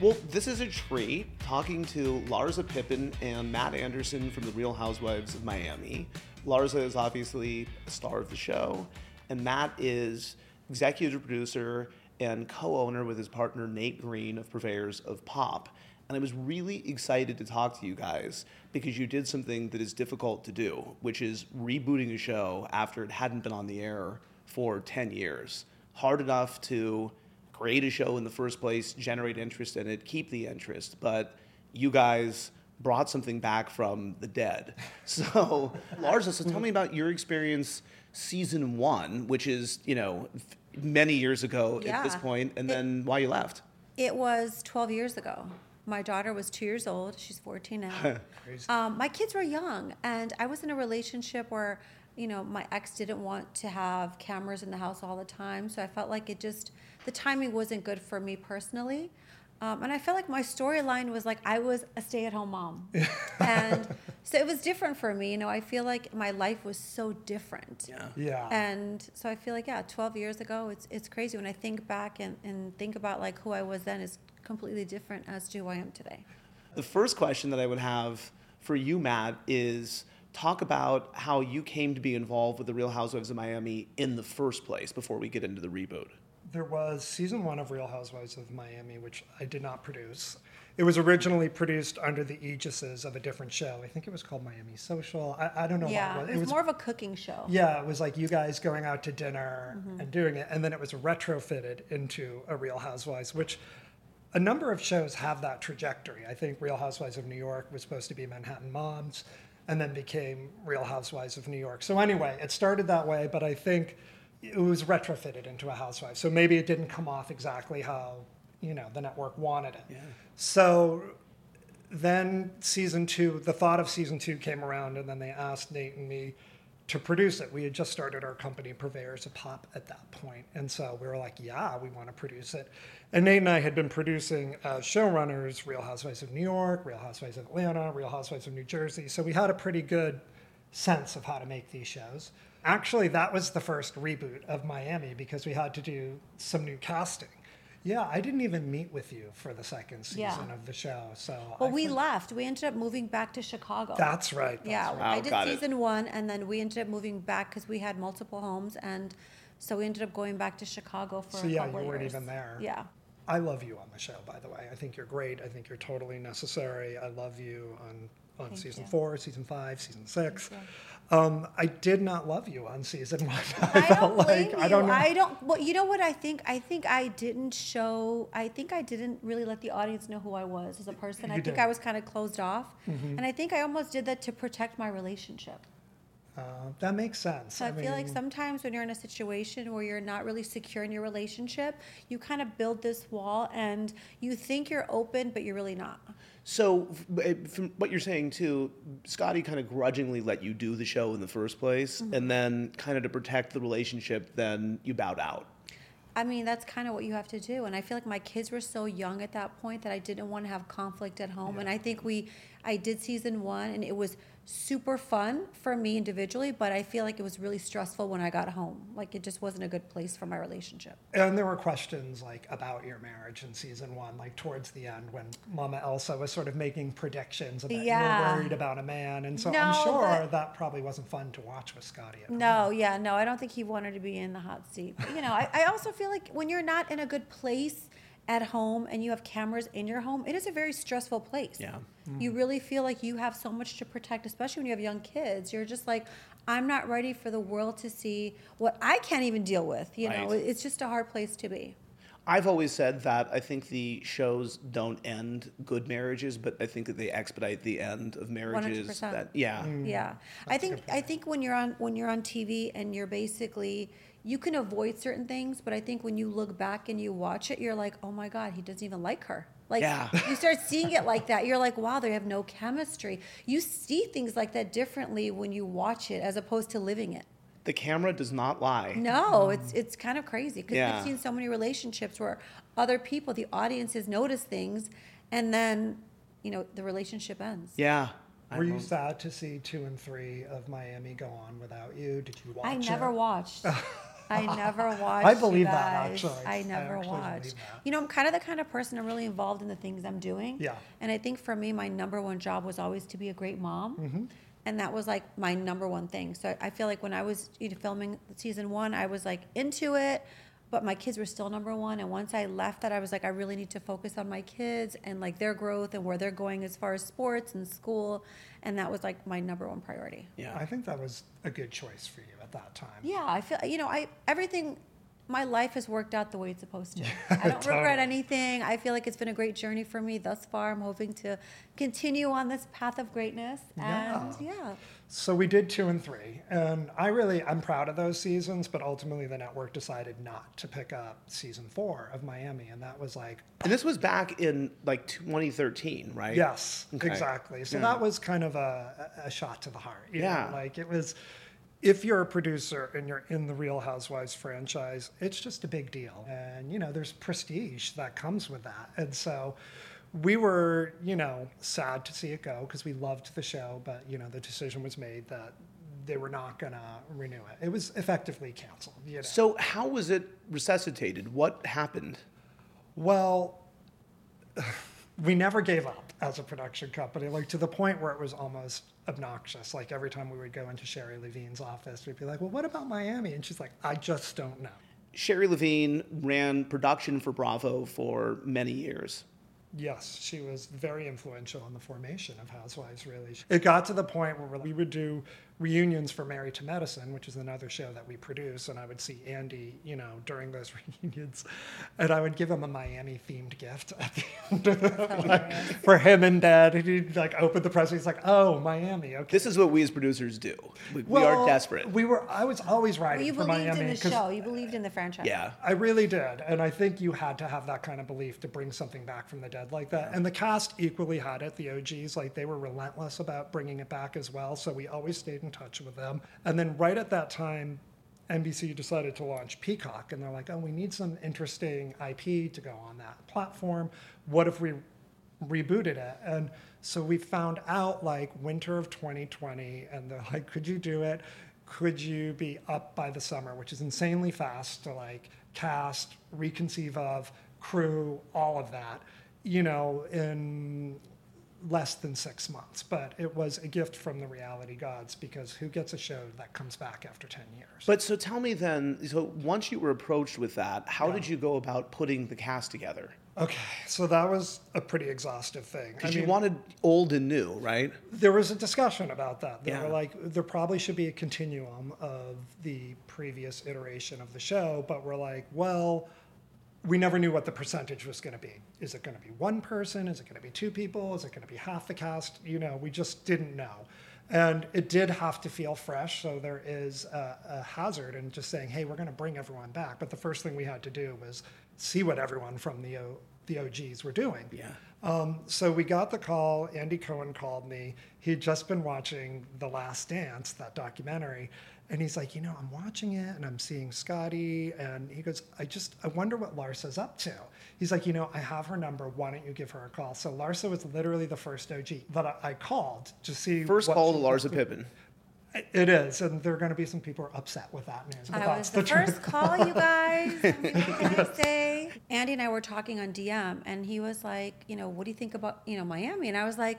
Well, this is a treat talking to Larsa Pippen and Matt Anderson from the Real Housewives of Miami. Larza is obviously a star of the show, and Matt is executive producer and co owner with his partner Nate Green of Purveyors of Pop. And I was really excited to talk to you guys because you did something that is difficult to do, which is rebooting a show after it hadn't been on the air for 10 years. Hard enough to create a show in the first place, generate interest in it, keep the interest, but you guys brought something back from the dead. So, Larsa, so tell me about your experience season one, which is, you know, many years ago at this point, and It- then why you left. It was 12 years ago. My daughter was two years old. She's 14 now. um, my kids were young, and I was in a relationship where, you know, my ex didn't want to have cameras in the house all the time. So I felt like it just, the timing wasn't good for me personally. Um, and I felt like my storyline was like I was a stay at home mom. and so it was different for me. You know, I feel like my life was so different. Yeah. Yeah. And so I feel like, yeah, 12 years ago, it's, it's crazy. When I think back and, and think about like who I was then is completely different as to who I am today. The first question that I would have for you, Matt, is talk about how you came to be involved with the Real Housewives of Miami in the first place before we get into the reboot. There was season one of Real Housewives of Miami, which I did not produce. It was originally produced under the aegises of a different show. I think it was called Miami Social. I, I don't know yeah, what it was, more of a cooking show. Yeah, it was like you guys going out to dinner Mm-hmm. and doing it, and then it was retrofitted into a Real Housewives, which a number of shows have that trajectory. I think Real Housewives of New York was supposed to be Manhattan Moms, and then became Real Housewives of New York. So anyway, it started that way, but I think it was retrofitted into a housewife. So maybe it didn't come off exactly how you know the network wanted it. So then season two, the thought of season two came around, and then they asked Nate and me to produce it. We had just started our company, Purveyors of Pop, at that point, and so we were like, "Yeah, we want to produce it." And Nate and I had been producing as showrunners Real Housewives of New York, Real Housewives of Atlanta, Real Housewives of New Jersey, so we had a pretty good sense of how to make these shows. Actually, that was the first reboot of Miami because we had to do some new casting. Yeah, I didn't even meet with you for the second season Yeah. of the show. So Well, I we think- left. We ended up moving back to Chicago. That's right. That's yeah, right. Wow, I oh, did got it. season one, and then we ended up moving back because we had multiple homes, and so we ended up going back to Chicago for So a yeah, couple you weren't years. even there. Yeah. I love you on the show, by the way. I think you're great. I think you're totally necessary. I love you on on Thank season you. four, season five, season six. Um, I did not love you on season one. I, I felt don't blame like you. I don't know. I don't. Well, you know what I think? I think I didn't show. I think I didn't really let the audience know who I was as a person. I You think. I was kind of closed off, and I think I almost did that to protect my relationship. Uh, that makes sense. So I, feel like sometimes when you're in a situation where you're not really secure in your relationship, you kind of build this wall, and you think you're open, but you're really not. So, eh, from what you're saying too, Scottie kind of grudgingly let you do the show in the first place, Mm-hmm. and then kind of to protect the relationship, then you bowed out. I mean, that's kind of what you have to do. And I feel like my kids were so young at that point that I didn't want to have conflict at home. And I think we, I did season one and it was super fun for me individually, but I feel like it was really stressful when I got home. Like it just wasn't a good place for my relationship. And there were questions like about your marriage in season one, like towards the end when Mama Elsa was sort of making predictions about you Yeah. were worried about a man. And so No, I'm sure but- that probably wasn't fun to watch with Scottie at home. No, yeah, no, I don't think he wanted to be in the hot seat. But, you know, I, I also feel like when you're not in a good place at home and you have cameras in your home, it is a very stressful place. Yeah. You mm-hmm. really feel like you have so much to protect, especially when you have young kids. You're just like, I'm not ready for the world to see what I can't even deal with. You know, Right. it's just a hard place to be. I've always said that I think the shows don't end good marriages, but I think that they expedite the end of marriages. 100%. That yeah, Yeah, I think I think when you're on when you're on TV and you're basically you can avoid certain things, but I think when you look back and you watch it, you're like, oh my god, he doesn't even like her. Like Yeah. you start seeing it like that. You're like, wow, they have no chemistry. You see things like that differently when you watch it as opposed to living it. the camera does not lie. No, it's it's kind of crazy because Yeah. we've seen so many relationships where other people, the audiences, notice things, and then you know the relationship ends. Yeah. I Were you don't- sad to see two and three of Miami go on without you? Did you watch I it? never watched. I never watched. I believe you that, actually. I I never actually believe watched. that. You know, I'm kind of the kind of person I'm really involved in the things I'm doing. Yeah. And I think for me, my number one job was always to be a great mom. Mm-hmm. And that was like my number one thing. So I feel like when I was you know, filming season one, I was like into it, but my kids were still number one. And once I left that, I was like, I really need to focus on my kids and like their growth and where they're going as far as sports and school. And that was like my number one priority. Yeah. I think that was a good choice for you at that time. Yeah, I feel you know I everything. My life has worked out the way it's supposed to. I don't regret anything. I feel like it's been a great journey for me thus far. I'm hoping to continue on this path of greatness. And Yeah. yeah, So we did two and three, and I really I'm proud of those seasons. But ultimately, the network decided not to pick up season four of Miami, and that was like And this was back in like 2013, right? Yes, Okay. exactly. So Yeah. that was kind of a, a shot to the heart. you know, Yeah. Like it was, if you're a producer and you're in the Real Housewives franchise, it's just a big deal. And, you know, there's prestige that comes with that. And so we were, you know, sad to see it go because we loved the show, but, you know, the decision was made that they were not going to renew it. It was effectively canceled. You know? So how was it resuscitated? What happened? Well, we never gave up as a production company, like to the point where it was almost obnoxious. Like every time we would go into Shari Levine's office, we'd be like, "Well, what about Miami?" And she's like, "I just don't know." Sherry Levine ran production for Bravo for many years. Yes, she was very influential in the formation of Housewives, really. It got to the point where we would do reunions for Married to Medicine, which is another show that we produce, and I would see Andy, you know, during those reunions, and I would give him a Miami themed gift at the end of oh, it, like, for him and Dad. And he'd like open the present, he's like, oh, Miami, okay. This is what we as producers do. We, we are desperate. We were, I was always writing well, writing you for believed Miami. in the 'cause show. You believed in the franchise. yeah. I really did. And I think you had to have that kind of belief to bring something back from the dead like that. And the cast equally had it. The OGs, like they were relentless about bringing it back as well. So we always stayed in touch with them. And then right at that time, NBC decided to launch Peacock. And they're like, oh, we need some interesting IP to go on that platform. What if we rebooted it? And so we found out like winter of 2020. And they're like, could you do it? could you be up by the summer, which is insanely fast to like cast, reconceive of, crew, all of that, you know, in less than six months. But it was a gift from the reality gods because who gets a show that comes back after 10 years? But so tell me then, so once you were approached with that, how Yeah. did you go about putting the cast together? okay, so that was a pretty exhaustive thing. Because you mean, wanted old and new, right? there was a discussion about that. They Yeah. were like, there probably should be a continuum of the previous iteration of the show, but we're like, well, we never knew what the percentage was going to be. Is it going to be one person? Is it going to be two people? Is it going to be half the cast? You know, we just didn't know. And it did have to feel fresh. So there is a, a hazard in just saying, hey, we're going to bring everyone back. But the first thing we had to do was see what everyone from the, o, the OGs were doing. Yeah. Um, so we got the call. Andy Cohen called me. He'd just been watching The Last Dance, that documentary. And he's like, you know, I'm watching it and I'm seeing Scottie. And he goes, I just, I wonder what Larsa's up to. He's like, you know, I have her number. Why don't you give her a call? So Larsa was literally the first OG that I, I called to see. First what call to Larsa up. Pippen. It is. And there are going to be some people who are upset with that news. but I that's was the truth. first call, you guys. What can I say? Andy and I were talking on DM, and he was like, you know, what do you think about, you know, Miami? And I was like,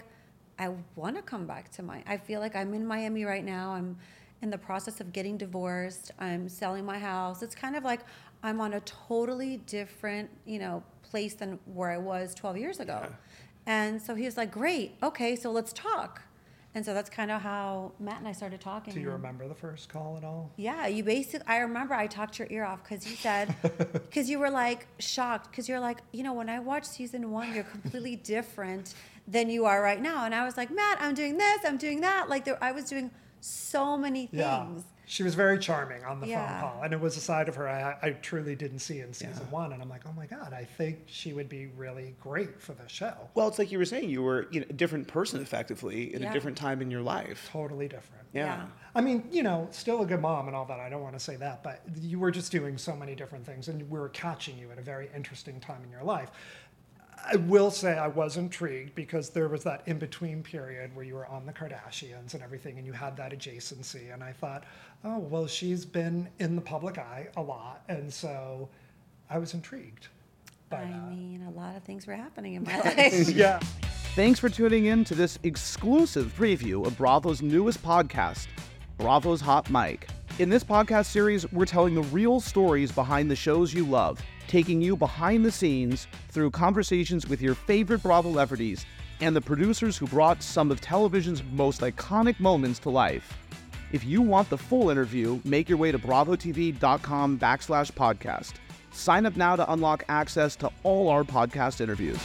I want to come back to my. I feel like I'm in Miami right now. I'm in the process of getting divorced. I'm selling my house. It's kind of like I'm on a totally different, you know, place than where I was 12 years ago. And so he was like, great. Okay, so let's talk. And so that's kind of how Matt and I started talking. Do you remember the first call at all? yeah, you basically. I remember I talked your ear off because you said, because you were like shocked, because you're like, you know, when I watched season one, you're completely different than you are right now, and I was like, Matt, I'm doing this, I'm doing that. Like there, I was doing so many things. Yeah. She was very charming on the Yeah. phone call, and it was a side of her I, I truly didn't see in season Yeah. one. And I'm like, oh my god, I think she would be really great for the show. Well, it's like you were saying, you were you know, a different person effectively in Yeah. a different time in your life. Totally different. Yeah. Yeah. I mean, you know, still a good mom and all that. I don't want to say that, but you were just doing so many different things, and we were catching you at a very interesting time in your life. I will say I was intrigued because there was that in between period where you were on the Kardashians and everything, and you had that adjacency. And I thought, oh, well, she's been in the public eye a lot. And so I was intrigued. By I that. mean, a lot of things were happening in my life. yeah. Thanks for tuning in to this exclusive preview of Bravo's newest podcast, Bravo's Hot Mic. In this podcast series, we're telling the real stories behind the shows you love, taking you behind the scenes through conversations with your favorite Bravo celebrities and the producers who brought some of television's most iconic moments to life. If you want the full interview, make your way to bravotv.com backslash podcast. Sign up now to unlock access to all our podcast interviews.